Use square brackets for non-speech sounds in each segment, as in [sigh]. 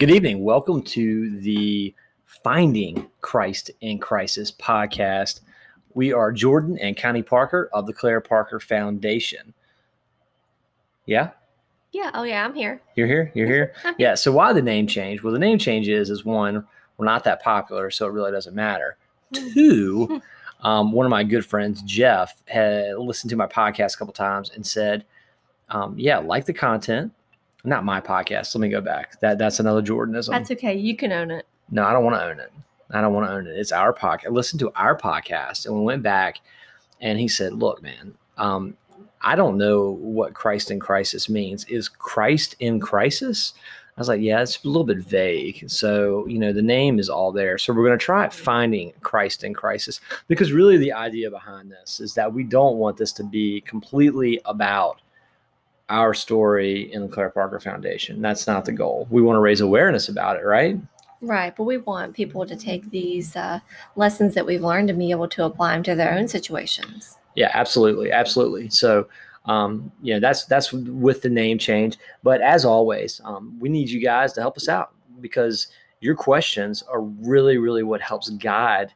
Good evening. Welcome to the Finding Christ in Crisis podcast. We are Jordan and Connie Parker of the Claire Parker Foundation. Yeah, Yeah. Oh, yeah. I'm here. you're here. You're here. [laughs] Yeah. So why the name change? Well, the name change is is one, we're not that popular, so it really doesn't matter. Two, [laughs] um, one of my good friends, Jeff, had listened to my podcast a couple times and said, um, "Yeah, like the content." Not my podcast. Let me go back. That that's another Jordanism. That's okay. You can own it. No, I don't want to own it. I don't want to own it. It's our podcast. Listen to our podcast. And we went back and he said, Look, man, um, I don't know what Christ in crisis means. Is Christ in crisis? I was like, Yeah, it's a little bit vague. So, you know, the name is all there. So we're going to try finding Christ in crisis because really the idea behind this is that we don't want this to be completely about our story in the Claire Parker Foundation. That's not the goal. We want to raise awareness about it, right? Right. But we want people to take these uh, lessons that we've learned and be able to apply them to their own situations. Yeah, absolutely, absolutely. So, um, you know, that's that's with the name change. But as always, um, we need you guys to help us out because your questions are really, really what helps guide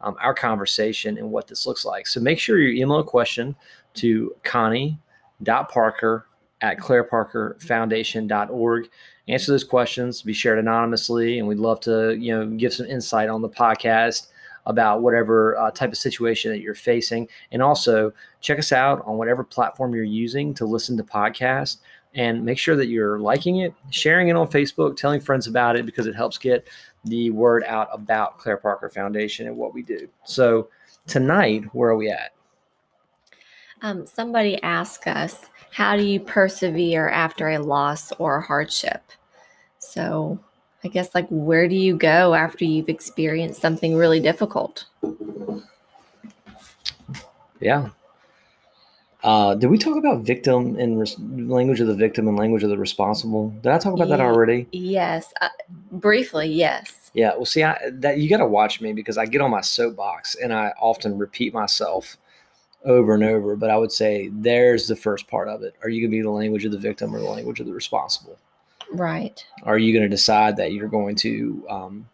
um, our conversation and what this looks like. So make sure you email a question to Connie.Parker at claireparkerfoundation.org. Answer those questions, be shared anonymously, and we'd love to, you know, give some insight on the podcast about whatever uh, type of situation that you're facing. And also check us out on whatever platform you're using to listen to podcasts and make sure that you're liking it, sharing it on Facebook, telling friends about it because it helps get the word out about Claire Parker Foundation and what we do. So tonight, where are we at? Um, somebody asked us, How do you persevere after a loss or a hardship? So I guess, like, where do you go after you've experienced something really difficult? Yeah. Uh, did we talk about victim and res- language of the victim and language of the responsible? Did I talk about that already? Yes. Uh, briefly, yes. Yeah, well, see, I, that you got to watch me because I get on my soapbox and I often repeat myself over and over. But I would say there's the first part of it. Are you going to be the language of the victim or the language of the responsible? Right. Are you going to decide that you're going to um,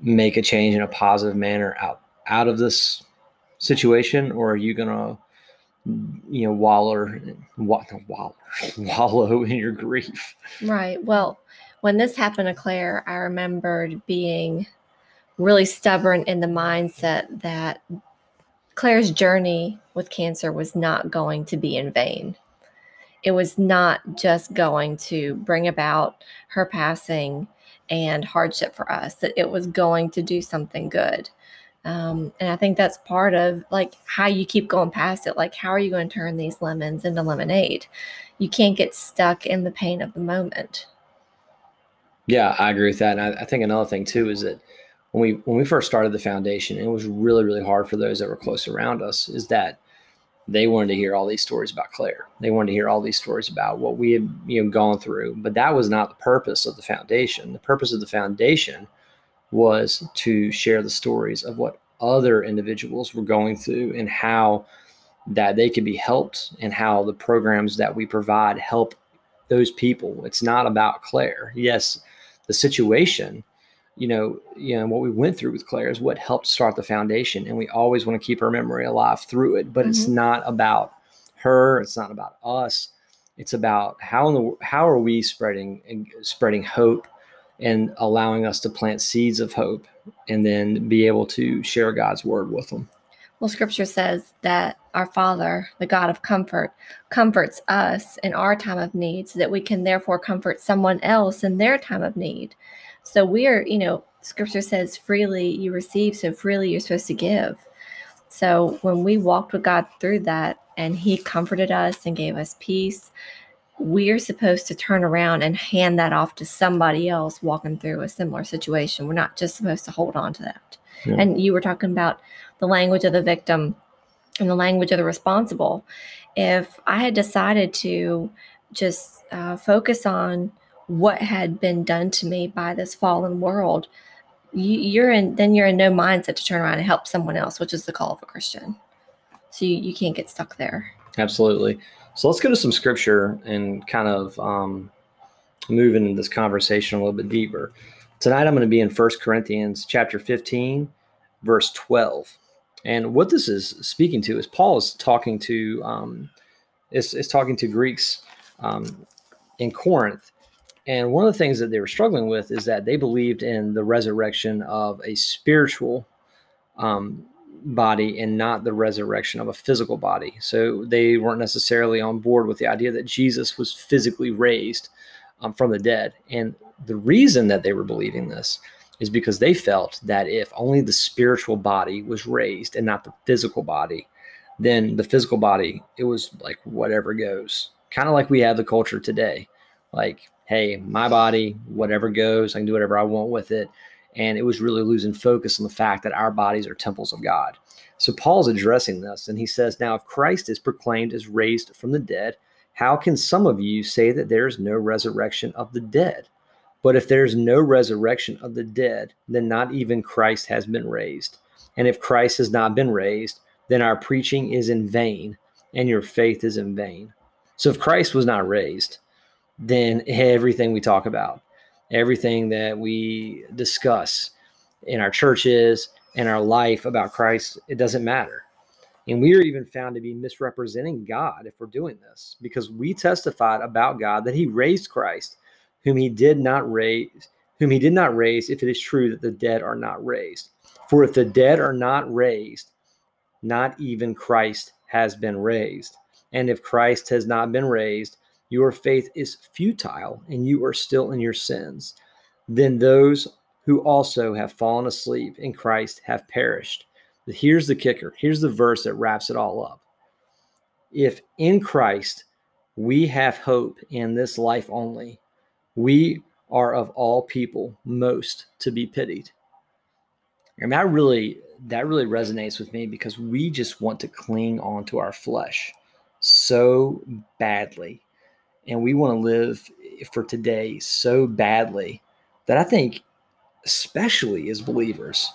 make a change in a positive manner out out of this situation, or are you going to you know waller, wa- wallow, [laughs] wallow in your grief? Right. Well, when this happened to Claire, I remembered being really stubborn in the mindset that Claire's journey with cancer was not going to be in vain. It was not just going to bring about her passing and hardship for us, that it was going to do something good. Um, and I think that's part of like how you keep going past it. Like, how are you going to turn these lemons into lemonade? You can't get stuck in the pain of the moment. Yeah, I agree with that. And I, I think another thing too is that when we when we first started the foundation, it was really really hard for those that were close around us. Is that they wanted to hear all these stories about Claire. They wanted to hear all these stories about what we had you know gone through. But that was not the purpose of the foundation. The purpose of the foundation was to share the stories of what other individuals were going through and how that they could be helped and how the programs that we provide help those people. It's not about Claire. Yes, the situation, you know, you know what we went through with Claire is what helped start the foundation, and we always want to keep her memory alive through it. But it's Mhm. not about her. It's not about us. It's about how in the how are we spreading and spreading hope and allowing us to plant seeds of hope and then be able to share God's word with them. Well, scripture says that our Father, the God of comfort, comforts us in our time of need so that we can therefore comfort someone else in their time of need. So we are, you know, scripture says freely you receive, so freely you're supposed to give. So when we walked with God through that and He comforted us and gave us peace, we are supposed to turn around and hand that off to somebody else walking through a similar situation. We're not just supposed to hold on to that. Yeah. And you were talking about the language of the victim and the language of the responsible. If I had decided to just uh, focus on what had been done to me by this fallen world, you, you're in then you're in no mindset to turn around and help someone else, which is the call of a Christian. So you, you can't get stuck there. Absolutely. So let's go to some scripture and kind of um, move into this conversation a little bit deeper. Tonight I'm going to be in 1 Corinthians chapter 15, verse 12. And what this is speaking to is Paul is talking to um, is, is talking to Greeks um, in Corinth. And one of the things that they were struggling with is that they believed in the resurrection of a spiritual um, body and not the resurrection of a physical body. So they weren't necessarily on board with the idea that Jesus was physically raised um, from the dead. And the reason that they were believing this is because they felt that if only the spiritual body was raised and not the physical body, then the physical body, it was like whatever goes. Kind of like we have the culture today. Like, hey, my body, whatever goes, I can do whatever I want with it. And it was really losing focus on the fact that our bodies are temples of God. So Paul's addressing this, and he says, Now, if Christ is proclaimed as raised from the dead, how can some of you say that there is no resurrection of the dead? But if there's no resurrection of the dead, then not even Christ has been raised. And if Christ has not been raised, then our preaching is in vain and your faith is in vain. So if Christ was not raised, then everything we talk about, everything that we discuss in our churches, in our life about Christ, it doesn't matter. And we are even found to be misrepresenting God if we're doing this because we testified about God that he raised Christ, whom he did not raise, whom he did not raise if it is true that the dead are not raised. For if the dead are not raised, not even Christ has been raised. And if Christ has not been raised, your faith is futile and you are still in your sins. Then those who also have fallen asleep in Christ have perished. Here's the kicker. Here's the verse that wraps it all up. If in Christ we have hope in this life only, we are of all people most to be pitied. And that really that really resonates with me because we just want to cling on to our flesh so badly. And we want to live for today so badly that I think, especially as believers,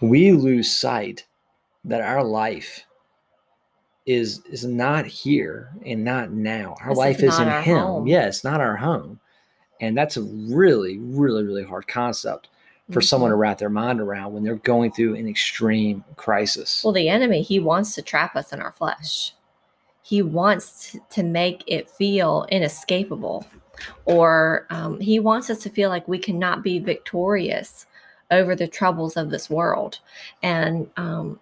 we lose sight that our life is is not here and not now. Our This life is, not in Him. home. Yeah, it's not our home, and that's a really, really, really hard concept for mm-hmm. someone to wrap their mind around when they're going through an extreme crisis. Well, the enemy, he wants to trap us in our flesh. He wants to make it feel inescapable, or um, he wants us to feel like we cannot be victorious over the troubles of this world. And um,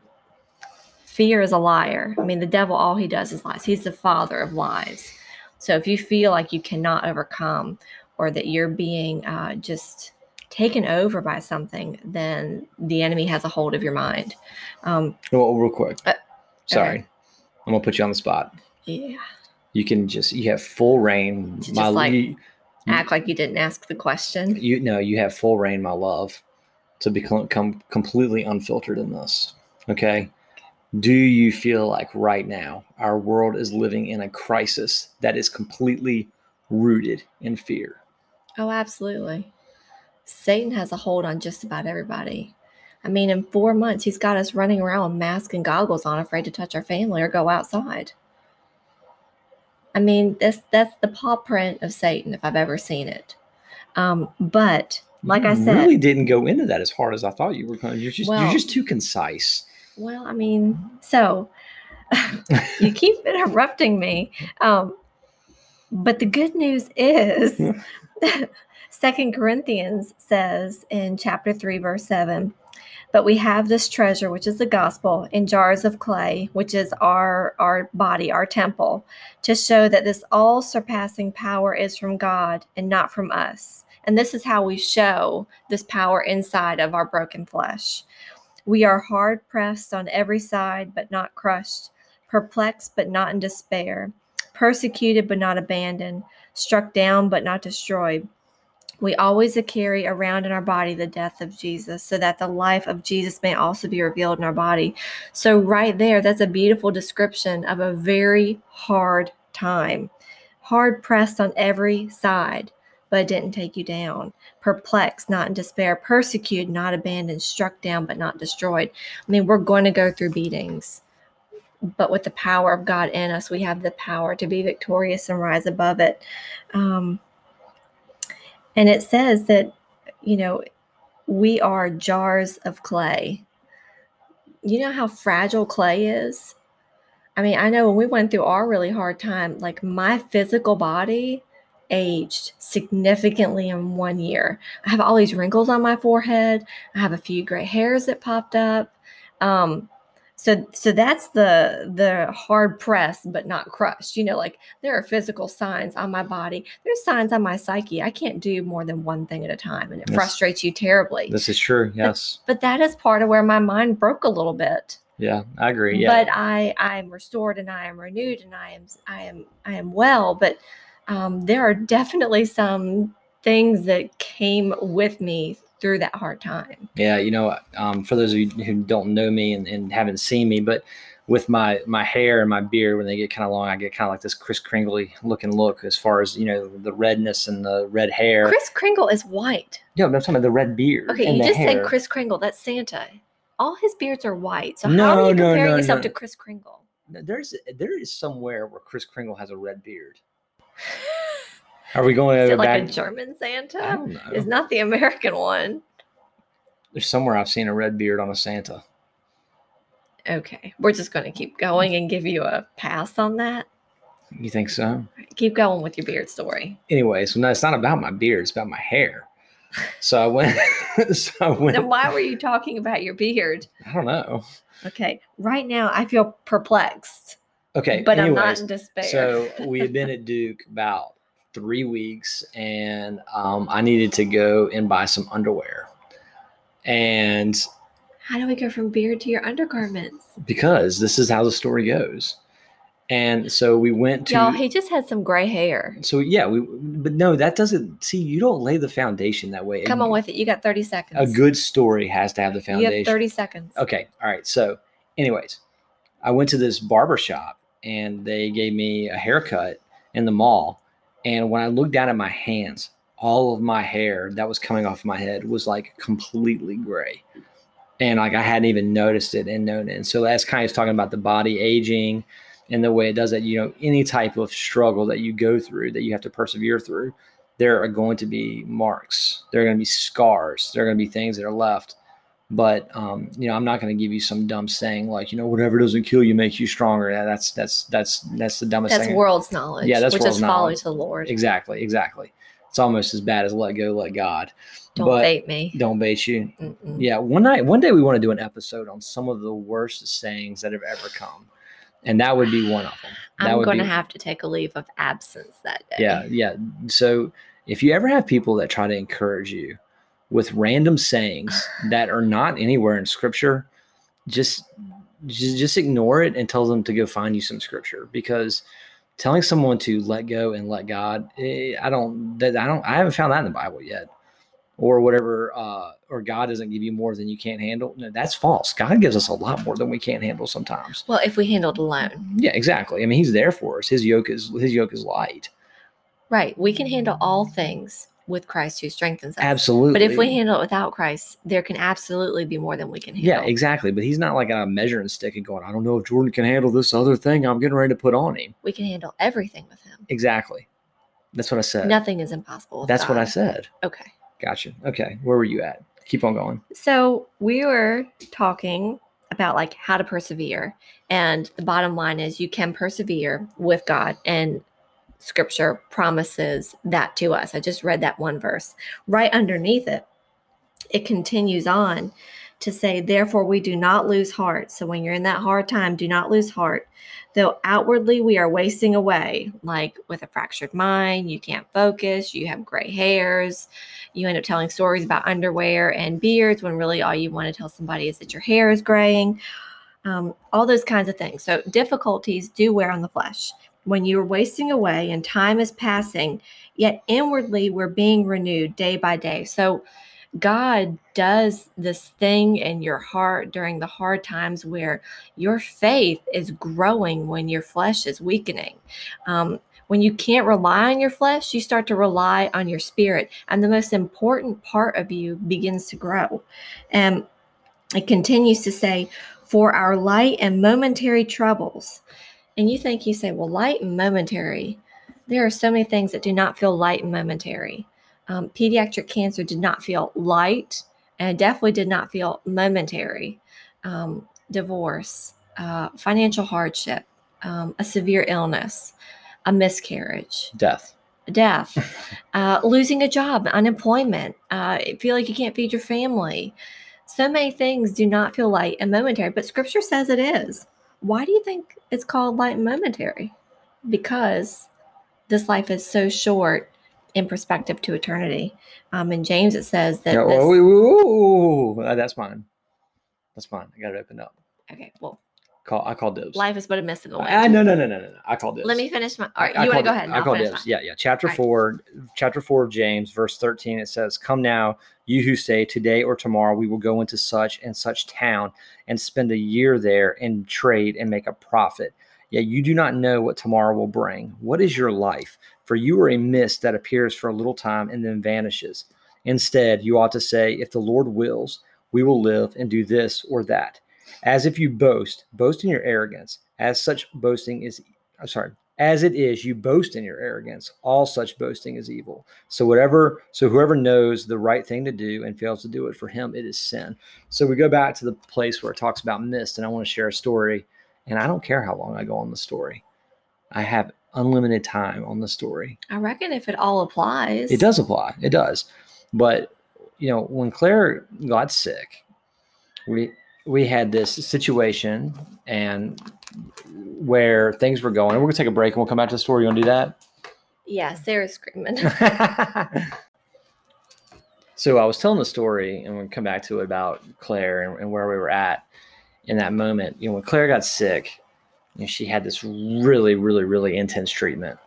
fear is a liar. I mean, the devil, all he does is lies. He's the father of lies. So if you feel like you cannot overcome, or that you're being uh, just taken over by something, then the enemy has a hold of your mind. Um, well, real quick, Uh, sorry, okay. I'm gonna put you on the spot. yeah. You can just you have full rein. To just, like, you, Act like you didn't ask the question. you know you have full rein, my love, to become completely unfiltered in this. Okay. Do you feel like right now our world is living in a crisis that is completely rooted in fear? Oh, absolutely. Satan has a hold on just about everybody. I mean, in four months, he's got us running around with masks and goggles on, afraid to touch our family or go outside. I mean, that's that's the paw print of Satan, if I've ever seen it. Um, but like I said, really didn't go into that as hard as I thought you were going. You're just Well- you're just too concise. Well, I mean, so [laughs] you keep interrupting me. Um, but the good news is, [laughs] Second Corinthians says in chapter three, verse seven, but we have this treasure, which is the gospel, in jars of clay, which is our our body, our temple, to show that this all surpassing power is from God and not from us. And this is how we show this power inside of our broken flesh. We are hard pressed on every side, but not crushed, perplexed, but not in despair, persecuted, but not abandoned, struck down, but not destroyed. We always carry around in our body the death of Jesus, so that the life of Jesus may also be revealed in our body. So, right there, that's a beautiful description of a very hard time. Hard pressed on every side, but it didn't take you down perplexed, not in despair, persecuted, not abandoned, struck down, but not destroyed. I mean, we're going to go through beatings, but with the power of God in us, we have the power to be victorious and rise above it. Um, And it says that, you know, we are jars of clay. You know how fragile clay is? I mean, I know when we went through our really hard time, like my physical body aged significantly in one year. I have all these wrinkles on my forehead. I have a few gray hairs that popped up. Um, so so that's the the hard press but not crushed you know like there are physical signs on my body there's signs on my psyche i can't do more than one thing at a time and it Yes. frustrates you terribly This is true. Yes. but that is part of where my mind broke a little bit Yeah, I agree. Yeah. but i i am restored and i am renewed and i am i am i am well but um, there are definitely some things that came with me through that hard time Yeah, you know, um, for those of you who don't know me and, and haven't seen me, but with my my hair and my beard, when they get kind of long, I get kind of like this Chris Kringley looking look as far as you know the redness and the red hair. chris kringle is white no, I'm talking about the red beard. Okay, you just hair. said Chris Kringle. That's Santa. All his beards are white. So how are you no, comparing no, yourself no. to Chris Kringle? There's there is somewhere where Chris Kringle has a red beard. Are we going Is it like back? a German Santa? It's not the American one. There's somewhere I've seen a red beard on a Santa. Okay, we're just going to keep going and give you a pass on that. You think so? Keep going with your beard story. Anyway, so no, it's not about my beard. It's about my hair. So I went. [laughs] so I went. Then why were you talking about your beard? I don't know. Okay, right now I feel perplexed, Okay, but I'm not in despair. So we had been [laughs] at Duke about three weeks, and um, I needed to go and buy some underwear, and how do we go from beard to your undergarments? because this is how the story goes, and so we went to. Y'all, he just had some gray hair. so yeah, we. But no, that doesn't. See, you don't lay the foundation that way. Come on with it. You got 30 seconds. A good story has to have the foundation. You have 30 seconds. Okay. All right. So, anyways, I went to this barber shop and they gave me a haircut in the mall. And when I looked down at my hands, all of my hair that was coming off my head was like completely gray. And like I hadn't even noticed it and known it. And so that's kind of talking about the body aging and the way it does that. You know, any type of struggle that you go through that you have to persevere through, there are going to be marks. There are going to be scars. There are going to be things that are left but um, you know i'm not going to give you some dumb saying like you know whatever doesn't kill you makes you stronger yeah, that's that's that's that's the dumbest thing. That's thing world's knowledge. Yeah, that's which world's is follow knowledge. to the Lord. exactly exactly it's almost as bad as let go let god Don't but bait me. don't bait you Mm-mm. yeah one night one day we want to do an episode on some of the worst sayings that have ever come and that would be one of them that I'm going to have to take a leave of absence that day. yeah yeah so if you ever have people that try to encourage you with random sayings [sighs] that are not anywhere in scripture just just, just ignore it and tell them to go find you some scripture. Because telling someone to let go and let god eh, i don't that i don't i haven't found that in the bible yet. Or whatever uh or god doesn't give you more than you can't handle. No that's false. God gives us a lot more than we can't handle sometimes. Well, if we handled alone, yeah exactly. I mean he's there for us. His yoke is his yoke is light. Right? We can handle all things with Christ who strengthens us. absolutely But if we handle it without Christ, there can absolutely be more than we can handle. Yeah, exactly. But he's not like a measuring stick and going, I don't know if Jordan can handle this other thing I'm getting ready to put on him. We can handle everything with Him. Exactly. That's what I said. Nothing is impossible. That's what I said. Okay. Gotcha. Okay. Where were you at? Keep on going. So we were talking about like how to persevere. And the bottom line is you can persevere with God and scripture promises that to us. I just read that one verse. Right underneath it, it continues on to say, Therefore, we do not lose heart. So when you're in that hard time, do not lose heart. Though outwardly we are wasting away, like with a fractured mind, you can't focus, you have gray hairs, you end up telling stories about underwear and beards when really all you want to tell somebody is that your hair is graying, um, all those kinds of things. So, difficulties do wear on the flesh. When you're wasting away and time is passing, yet inwardly we're being renewed day by day. So, God does this thing in your heart during the hard times where your faith is growing when your flesh is weakening. Um, when you can't rely on your flesh, you start to rely on your spirit, and the most important part of you begins to grow. And it continues to say, For our light and momentary troubles. And you think, you say, Well, light and momentary. There are so many things that do not feel light and momentary. Um, pediatric cancer did not feel light and definitely did not feel momentary. Um, divorce, uh, financial hardship, um, a severe illness, a miscarriage, Death. death, [laughs] uh, losing a job, unemployment, uh, feel like you can't feed your family. So many things do not feel light and momentary, but scripture says it is. Why do you think it's called light momentary? Because this life is so short in perspective to eternity. Um, in James, it says that. This- oh, uh, that's mine. That's mine. I got it opened up. okay, well, Call. I call dibs. life is but a mist in the wind. Ah, no, no, no, no, no. I call dibs. Let me finish my. All right, I you want to go ahead? I call dibs. mine. Yeah, yeah. Chapter All right. four, chapter four of James, verse thirteen. It says, "Come now, you who say today or tomorrow we will go into such and such town and spend a year there and trade and make a profit. Yet you do not know what tomorrow will bring. What is your life? For you are a mist that appears for a little time and then vanishes. Instead, you ought to say, if the Lord wills, we will live and do this or that." As if you boast, boast in your arrogance. As such boasting is, I'm sorry, as it is, you boast in your arrogance. All such boasting is evil. So whatever, so whoever knows the right thing to do and fails to do it, for him it is sin. So we go back to the place where it talks about mist, and I want to share a story. And I don't care how long I go on the story. I have unlimited time on the story. I reckon if it all applies, It does apply. It does. But you know, when Claire got sick, we we had this situation and where things were going. We're gonna take a break and we'll come back to the story. You wanna do that? Yeah, Sarah's screaming. [laughs] [laughs] so I was telling the story, and we'll come back to it about Claire and, and where we were at in that moment. You know, when Claire got sick, you know, she had this really, really, really intense treatment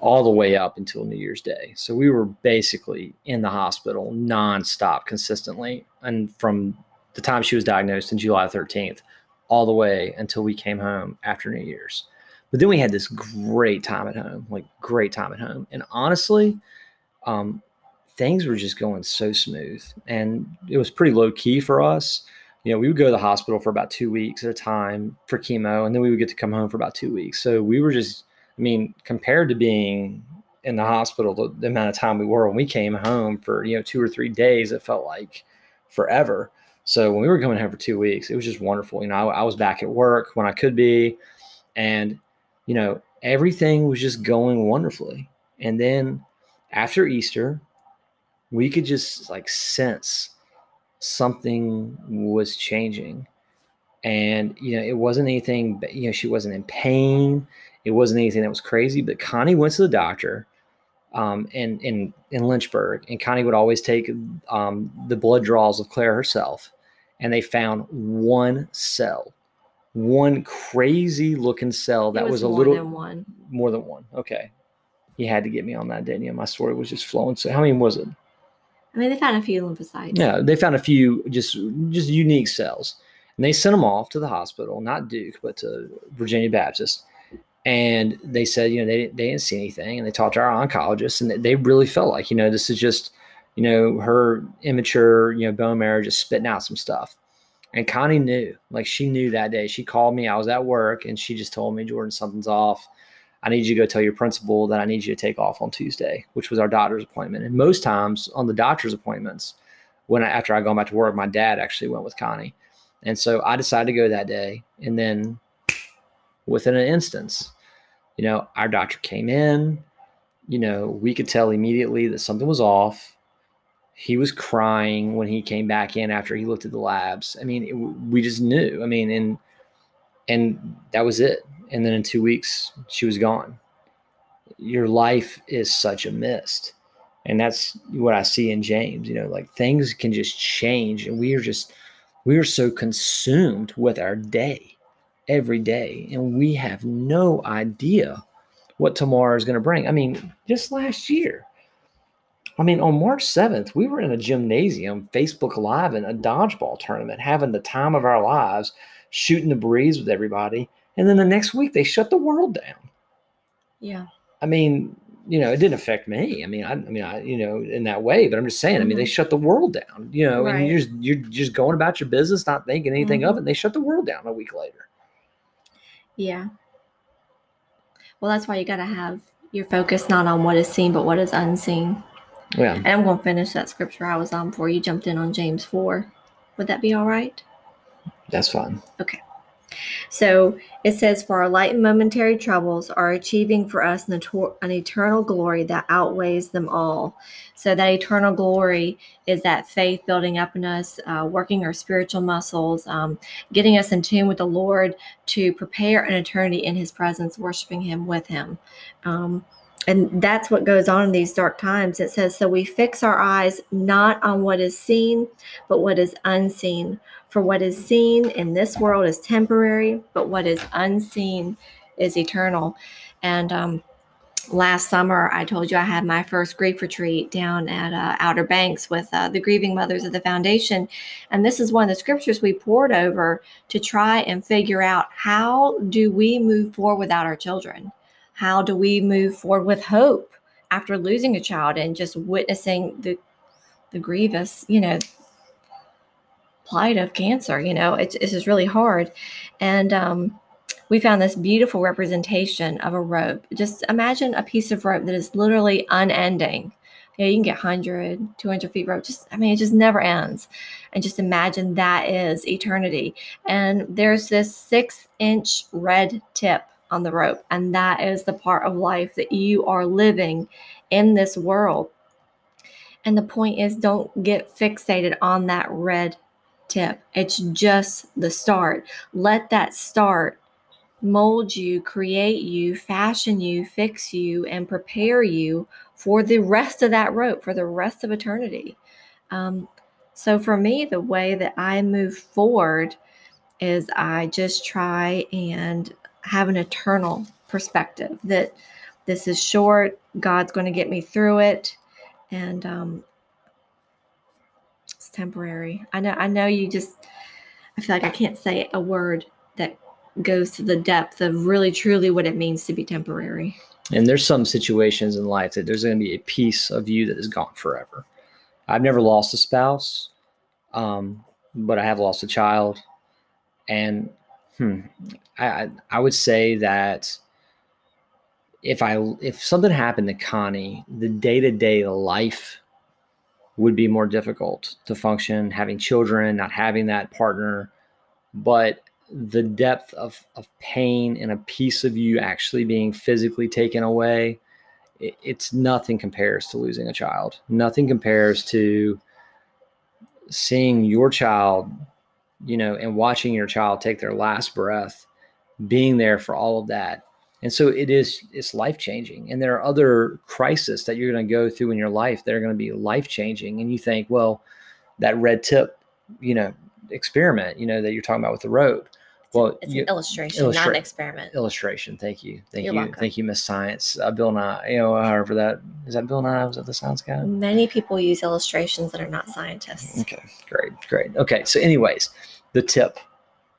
all the way up until New Year's Day. So we were basically in the hospital nonstop, consistently, and from the time she was diagnosed in July 13th all the way until we came home after New Year's. But then we had this great time at home, like great time at home. And honestly, um, things were just going so smooth and it was pretty low key for us. You know, we would go to the hospital for about two weeks at a time for chemo, and then we would get to come home for about two weeks. So we were just, I mean, compared to being in the hospital, the, the amount of time we were when we came home for, you know, two or three days, it felt like forever. So when we were coming home for two weeks, it was just wonderful. You know, I, I was back at work when I could be, and you know, everything was just going wonderfully. And then after Easter, we could just like sense something was changing. And you know, it wasn't anything. You know, she wasn't in pain. It wasn't anything that was crazy. But Connie went to the doctor um, in in in Lynchburg, and Connie would always take um, the blood draws of Claire herself, and they found one cell, one crazy looking cell that it was, was, a more little than one. more than one. Okay, you had to get me on that, didn't you? My story was just flowing. So how many was it? I mean, they found a few lymphocytes. Yeah, they found a few just just unique cells, and they sent them off to the hospital, not Duke, but to Virginia Baptist. And they said, you know, they they didn't see anything, and they talked to our oncologist, and they really felt like, you know, this is just, you know, her immature, you know, bone marrow just spitting out some stuff. And Connie knew, like she knew that day. She called me. I was at work, and she just told me, Jordan, something's off. I need you to go tell your principal that I need you to take off on Tuesday, which was our doctor's appointment. And most times on the doctor's appointments, when I, after I gone back to work, my dad actually went with Connie, and so I decided to go that day. And then, within an instance, you know, our doctor came in. You know, we could tell immediately that something was off. He was crying when he came back in after he looked at the labs. I mean, it, we just knew. I mean, and and that was it. And then in two weeks, she was gone. Your life is such a mist. And that's what I see in James. You know, like things can just change. And we are just, we are so consumed with our day every day. And we have no idea what tomorrow is going to bring. I mean, just last year, I mean, on March 7th, we were in a gymnasium, Facebook Live, in a dodgeball tournament, having the time of our lives, shooting the breeze with everybody. And then the next week, they shut the world down. Yeah. I mean, you know, it didn't affect me. I mean, I, I mean, I, you know, in that way, but I'm just saying, I mean, they shut the world down, you know, and you're just, you're just going about your business, not thinking anything of Mhm. it. And they shut the world down a week later. Yeah. Well, that's why you got to have your focus not on what is seen, but what is unseen. Yeah. And I'm going to finish that scripture I was on before you jumped in on James 4. Would that be all right? That's fine. So it says, For our light and momentary troubles are achieving for us an, an eternal glory that outweighs them all. So that eternal glory is that faith building up in us, uh, working our spiritual muscles, um, getting us in tune with the Lord to prepare an eternity in His presence, worshiping Him with Him. Um, and that's what goes on in these dark times. It says, So we fix our eyes not on what is seen, but what is unseen. For what is seen in this world is temporary, but what is unseen is eternal. And um, last summer, I told you I had my first grief retreat down at uh, Outer Banks with uh, the grieving mothers of the foundation. And this is one of the scriptures we poured over to try and figure out how do we move forward without our children? How do we move forward with hope after losing a child and just witnessing the the grievous, you know, plight of cancer. You know, it's, it's just really hard. And um, we found this beautiful representation of a rope. Just imagine a piece of rope that is literally unending. Know, you can get 100, 200 feet rope. Just, I mean, it just never ends. And just imagine that is eternity. And there's this six inch red tip on the rope. And that is the part of life that you are living in this world. And the point is, don't get fixated on that red tip. It's just the start. Let that start mold you, create you, fashion you, fix you, and prepare you for the rest of that rope, for the rest of eternity. Um, so for me, the way that I move forward is I just try and have an eternal perspective that this is short, God's going to get me through it. And um, it's temporary. I know I know you just I feel like I can't say a word that goes to the depth of really truly what it means to be temporary. And there's some situations in life that there's going to be a piece of you that is gone forever. I've never lost a spouse, um, but I have lost a child. And hmm, I, I would say that if I if something happened to Connie, the day to day life would be more difficult to function, having children, not having that partner. But the depth of, of pain and a piece of you actually being physically taken away, it, it's nothing compares to losing a child. Nothing compares to seeing your child, you know, and watching your child take their last breath, being there for all of that. And so it is it's life changing and there are other crises that you're going to go through in your life that are going to be life changing and you think well that red tip you know experiment you know that you're talking about with the road well It's you, an illustration, not an experiment. illustration thank you thank You're you welcome. thank you miss science uh, bill nye you know however that is that bill nye was that the science guy Many people use illustrations that are not scientists. okay great great okay so anyways the tip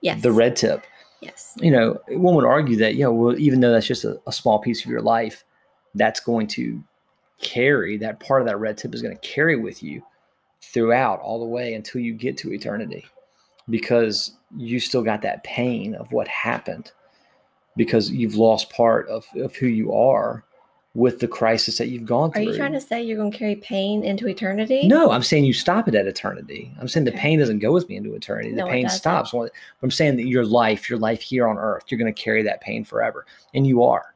Yes. the red tip Yes. you know, one would argue that, you know, well, even though that's just a, a small piece of your life, that's going to carry that part of that red tip is going to carry with you throughout all the way until you get to eternity because you still got that pain of what happened because you've lost part of, of who you are with the crisis that you've gone through. Are you trying to say you're going to carry pain into eternity? No, I'm saying you stop it at eternity. I'm saying the pain doesn't go with me into eternity. The No, pain stops. Well, I'm saying that your life, your life here on earth, you're going to carry that pain forever, and you are.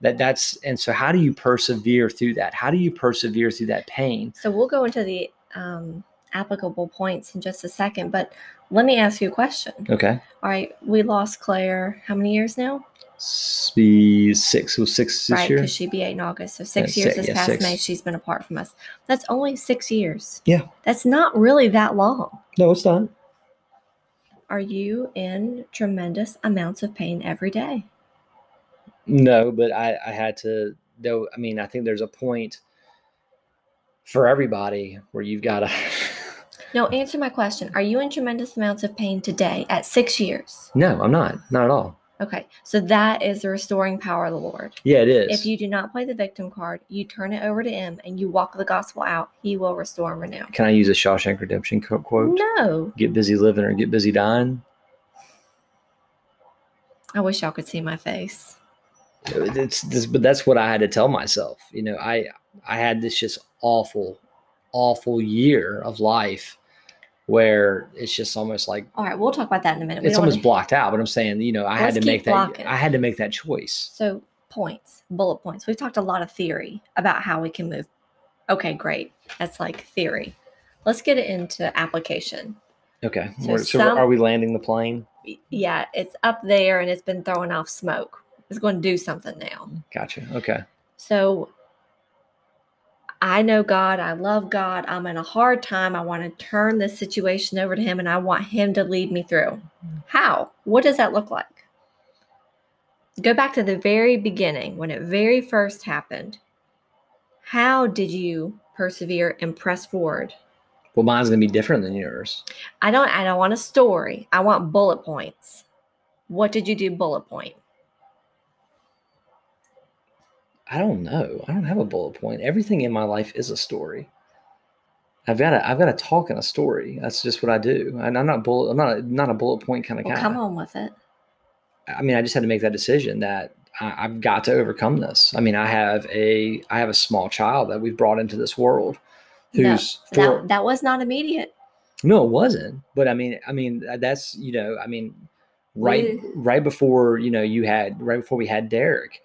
That that's and so how do you persevere through that? How do you persevere through that pain? So we'll go into the um, applicable points in just a second, but let me ask you a question. Okay, All right, we lost Claire how many years now? Be six. Was six this right, year. because she'd be eight in August. So six Yeah, years si- this yeah, past six. May, she's been apart from us. That's only six years. Yeah. That's not really that long. No, it's not. Are you in tremendous amounts of pain every day? No, but I, I had to. Though I mean, I think there's a point for everybody where you've got to. No, answer my question. Are you in tremendous amounts of pain today at six years? no, I'm not. Not at all. Okay, so that is the restoring power of the Lord. Yeah, it is. If you do not play the victim card, you turn it over to Him and you walk the gospel out, He will restore and renew. Can I use a Shawshank Redemption co- quote? No, Get busy living or get busy dying. I wish y'all could see my face. It's this, but that's what I had to tell myself. You know, I I had this just awful, awful year of life where it's just almost like All right, we'll talk about that in a minute. We it's wanna- almost blocked out. But I'm saying, you know, I had Let's to make keep that. I had to make that choice. So points, bullet points. We've talked a lot of theory about how we can move. Okay, great. That's like theory. Let's get it into application. Okay. So So, some- are we landing the plane? Yeah, it's up there and it's been throwing off smoke. It's going to do something now. Gotcha. Okay. So I know God. I love God. I'm in a hard time. I want to turn this situation over to Him and I want Him to lead me through. How? What does that look like? Go back to the very beginning when it very first happened. How did you persevere and press forward? Well, mine's gonna be different than yours. I don't I don't want a story. I want bullet points. What did you do bullet point? I don't know. I don't have a bullet point. Everything in my life is a story. I've got to. I've got to talk in a story. That's just what I do. And I'm not bullet. I'm not. A, not a bullet point kind of Well, guy. come on with it. I mean, I just had to make that decision that I, I've got to overcome this. I mean, I have a. I have a small child that we've brought into this world, No, who's four. That, that was not immediate. No, it wasn't. But I mean, I mean, uh, that's you know, I mean, right, right before you know, you had right before we had Derek,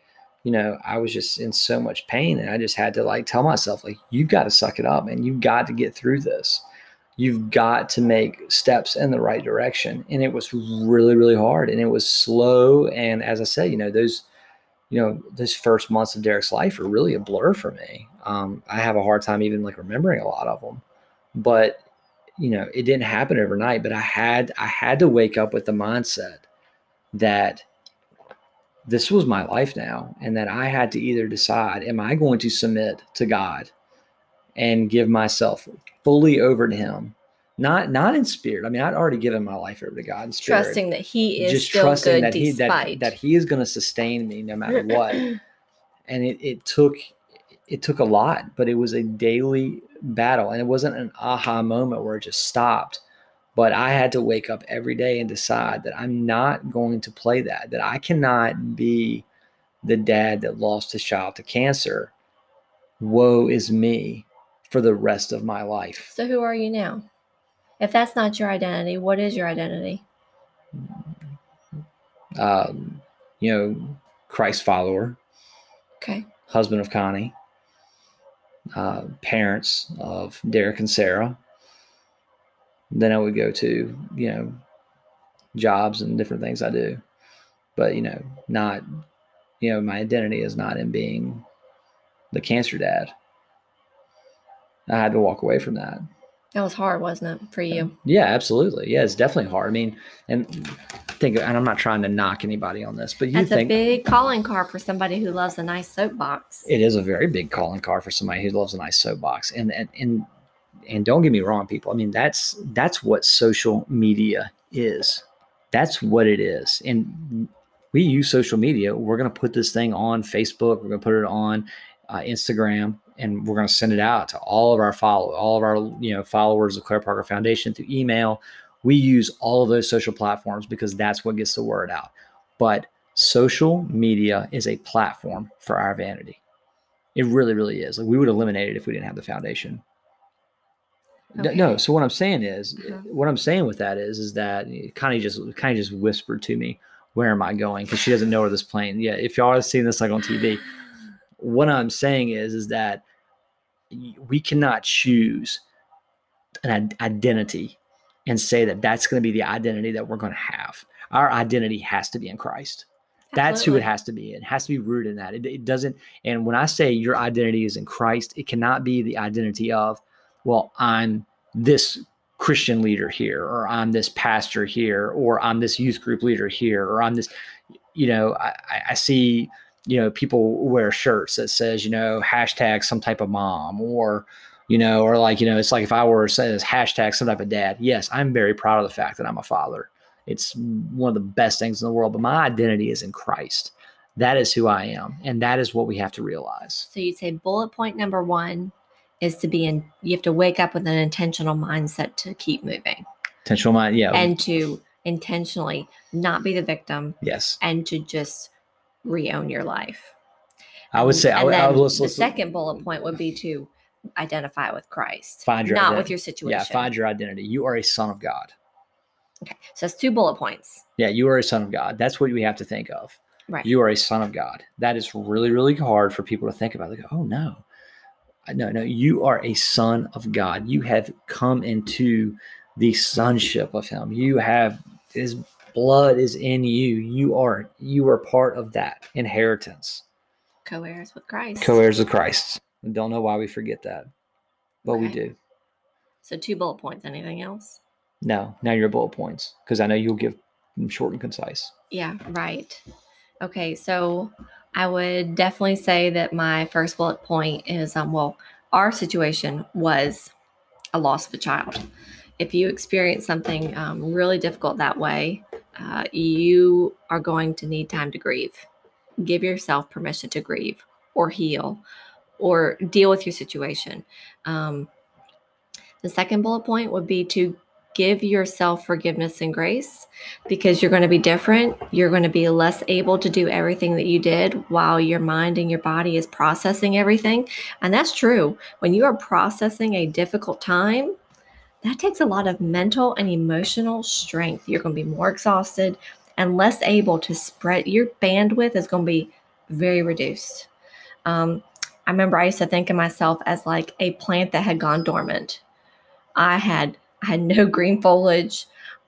you know, I was just in so much pain, and I just had to like tell myself, like, you've got to suck it up, and you've got to get through this. You've got to make steps in the right direction, and it was really, really hard, and it was slow. And as I said, you know, those, you know, those first months of Derek's life are really a blur for me. Um, I have a hard time even like remembering a lot of them, but you know it didn't happen overnight but i had i had to wake up with the mindset that this was my life now and that i had to either decide am i going to submit to god and give myself fully over to him? Not not in spirit. I mean i'd already given my life over to god in spirit. Trusting that He is just still trusting good that he despite. that, that he is going to sustain me no matter what. [laughs] And it, it took it took a lot but it was a daily battle. And it wasn't an aha moment where it just stopped but i had to wake up every day and decide that i'm not going to play that that i cannot be the dad that lost his child to cancer woe is me for the rest of my life so who are you now? If that's not your identity, what is your identity? um, you know christ follower Okay. husband of Connie, uh, parents of Derek and Sarah. Then I would go to, you know, jobs and different things I do. But, you know, not, you know, my identity is not in being the cancer dad. I had to walk away from that. That was hard, wasn't it, for you? Yeah, absolutely. Yeah, it's definitely hard. I mean, and think, and I'm not trying to knock anybody on this, but you That's think a big calling card for somebody who loves a nice soapbox. it is a very big calling card for somebody who loves a nice soapbox and and and and don't get me wrong people i mean that's that's what social media is. That's what it is. And we use social media. We're going to put this thing on facebook. We're going to put it on uh, instagram and we're going to send it out to all of our follow all of our you know followers of claire parker foundation through email. We use all of those social platforms because that's what gets the word out. But social media is a platform for our vanity. It really, really is. Like we would eliminate it if we didn't have the foundation. No- No, so what I'm saying is, Uh-huh. what I'm saying with that is, is that Connie just kind of just whispered to me, "Where am I going?" Because she doesn't know where this plane. Yeah, if y'all are seeing this like on TV, [sighs] what I'm saying is, is that we cannot choose an identity and say that that's going to be the identity that we're going to have. Our identity has to be in Christ. That's who it has to be. It has to be rooted in that. It, it doesn't. And when I say your identity is in Christ, it cannot be the identity of, well, I'm this Christian leader here, or I'm this pastor here, or I'm this youth group leader here, or I'm this, you know, I, I- see, you know, people wear shirts that says, you know, hashtag some type of mom, or, you know, or like, you know, it's like if I were says hashtag some type of dad. Yes, I'm very proud of the fact that I'm a father. It's one of the best things in the world, but my identity is in Christ. That is who I am. And that is what we have to realize. So you'd say bullet point number one is to be in, you have to wake up with an intentional mindset to keep moving Intentional mind. Yeah. and to intentionally not be the victim yes. and to just re own your life. I would say, I And would, I would let's, the let's- second bullet point would be to identify with Christ, Find your not identi- with your situation. Yeah, find your identity. You are a son of God. okay, so that's two bullet points. Yeah, you are a son of God. That's what we have to think of. Right. You are a son of God. That is really, really hard for people to think about. They go, oh no. No, no, you are a son of God. You have come into the sonship of him. You have his blood is in you. You are you are part of that inheritance. Co-heirs with Christ. Co-heirs with Christ. I don't know why we forget that. But we do. So two bullet points. Anything else? No, now your bullet points. Because I know you'll give them short and concise. Yeah, right. Okay, so I would definitely say that my first bullet point is um well, our situation was a loss of a child. If you experience something um, really difficult that way, uh, you are going to need time to grieve. Give yourself permission to grieve or heal or deal with your situation. Um, the second bullet point would be to give yourself forgiveness and grace because you're going to be different. You're going to be less able to do everything that you did while your mind and your body is processing everything. And that's true. When you are processing a difficult time, that takes a lot of mental and emotional strength. You're going to be more exhausted and less able to spread your bandwidth is going to be very reduced. Um, I remember I used to think of myself as like a plant that had gone dormant. I had I had no green foliage.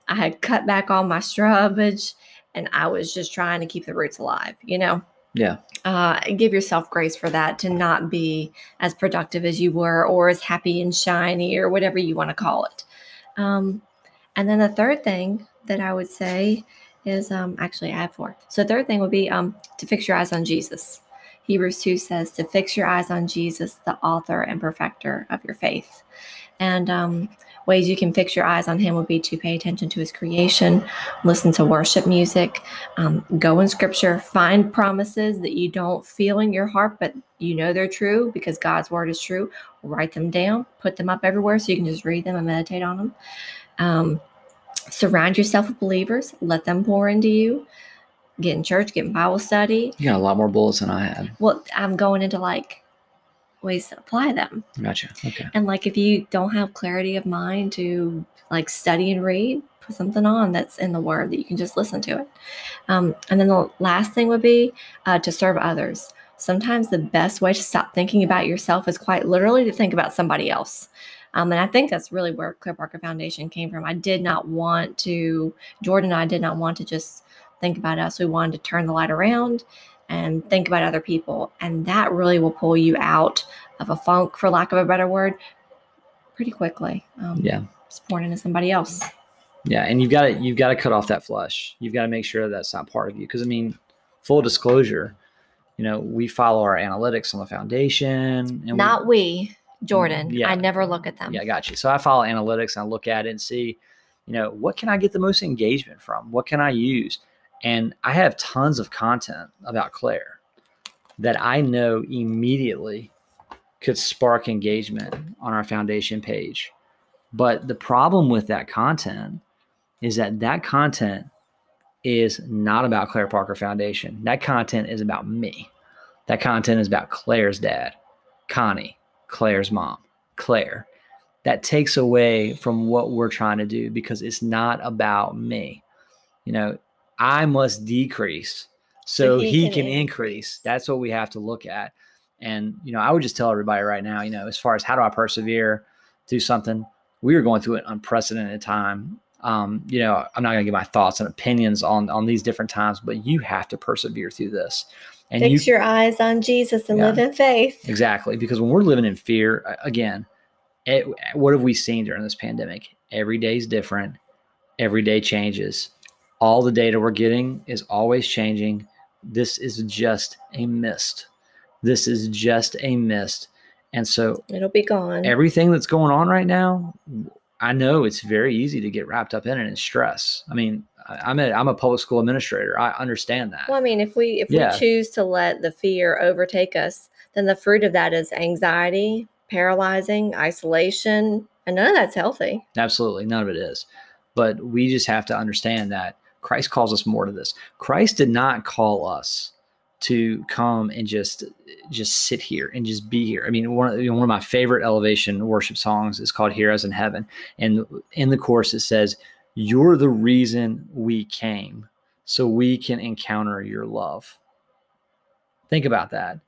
I had cut back all my shrubage and I was just trying to keep the roots alive, you know? Yeah. Uh, give yourself grace for that to not be as productive as you were or as happy and shiny or whatever you want to call it. Um, and then the third thing that I would say is um, actually I have four. So the third thing would be um, to fix your eyes on Jesus. Hebrews 2 says to fix your eyes on Jesus, the author and perfecter of your faith. And um, ways you can fix your eyes on him would be to pay attention to his creation, listen to worship music, um, go in scripture, find promises that you don't feel in your heart, but you know they're true because God's word is true. Write them down, put them up everywhere so you can just read them and meditate on them. Um, surround yourself with believers, let them pour into you. Get in church, get in Bible study. You got a lot more bullets than I had. Well, I'm going into like ways to apply them. Gotcha. Okay. And like if you don't have clarity of mind to like study and read, put something on that's in the word that you can just listen to it. Um, and then the last thing would be uh, to serve others. Sometimes the best way to stop thinking about yourself is quite literally to think about somebody else. Um, and I think that's really where Claire Parker Foundation came from. I did not want to, Jordan and I did not want to just think about us. We wanted to turn the light around and think about other people. And that really will pull you out of a funk, for lack of a better word, pretty quickly. Um, Yeah. It's pouring into somebody else. Yeah, and you've got to you've got to cut off that flush. You've got to make sure that's not part of you. Because I mean, full disclosure, you know, we follow our analytics on the foundation, and Not we, Jordan. Yeah. I never look at them. yeah, I got you. So I follow analytics and I look at it and see, you know, what can I get the most engagement from? What can I use? And I have tons of content about Claire that I know immediately could spark engagement on our foundation page. But the problem with that content is that that content is not about Claire Parker Foundation. That content is about me. That content is about Claire's dad, Connie, Claire's mom, Claire. That takes away from what we're trying to do because it's not about me. You know, I must decrease so, he, can, increase. That's what we have to look at. And, you know, I would just tell everybody right now, you know, as far as how do I persevere through something, we are going through an unprecedented time. Um, you know, I'm not going to give my thoughts and opinions on on these different times, but you have to persevere through this. And Fix you your eyes on Jesus and Yeah. live in faith. exactly because when we're living in fear, again, it, what have we seen during this pandemic? Every day is different. Every day changes. All the data we're getting is always changing. This is just a mist. This is just a mist. And so It'll be gone. everything that's going on right now, I know it's very easy to get wrapped up in it and stress. I mean, I'm a I'm a public school administrator. I understand that. well, I mean, if we if Yeah. we choose to let the fear overtake us, then the fruit of that is anxiety, paralyzing, isolation, and none of that's healthy. Absolutely, none of it is. But we just have to understand that Christ calls us more to this. Christ did not call us to come and just just sit here and just be here. I mean, one of, you know, one of my favorite elevation worship songs is called "Here As In Heaven," and in the chorus it says, "You're the reason we came, so we can encounter your love." Think about that.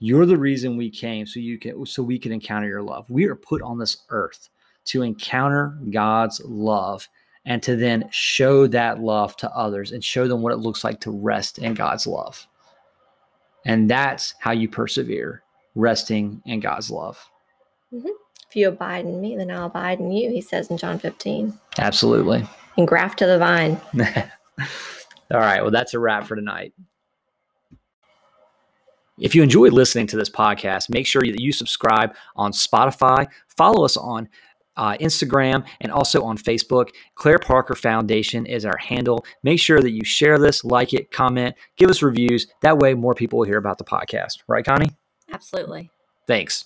You're the reason we came, so you can so we can encounter your love. We are put on this earth to encounter God's love and to then show that love to others and show them what it looks like to rest in God's love. And that's how you persevere, resting in God's love. Mm-hmm. If you abide in me, then I'll abide in you, he says in John 15. Absolutely. And graft to the vine. [laughs] All right. Well, that's a wrap for tonight. If you enjoyed listening to this podcast, make sure that you subscribe on Spotify, follow us on uh, Instagram, and also on Facebook. Claire Parker Foundation is our handle. Make sure that you share this, like it, comment, give us reviews. That way, more people will hear about the podcast. Right, Connie? Absolutely. Thanks.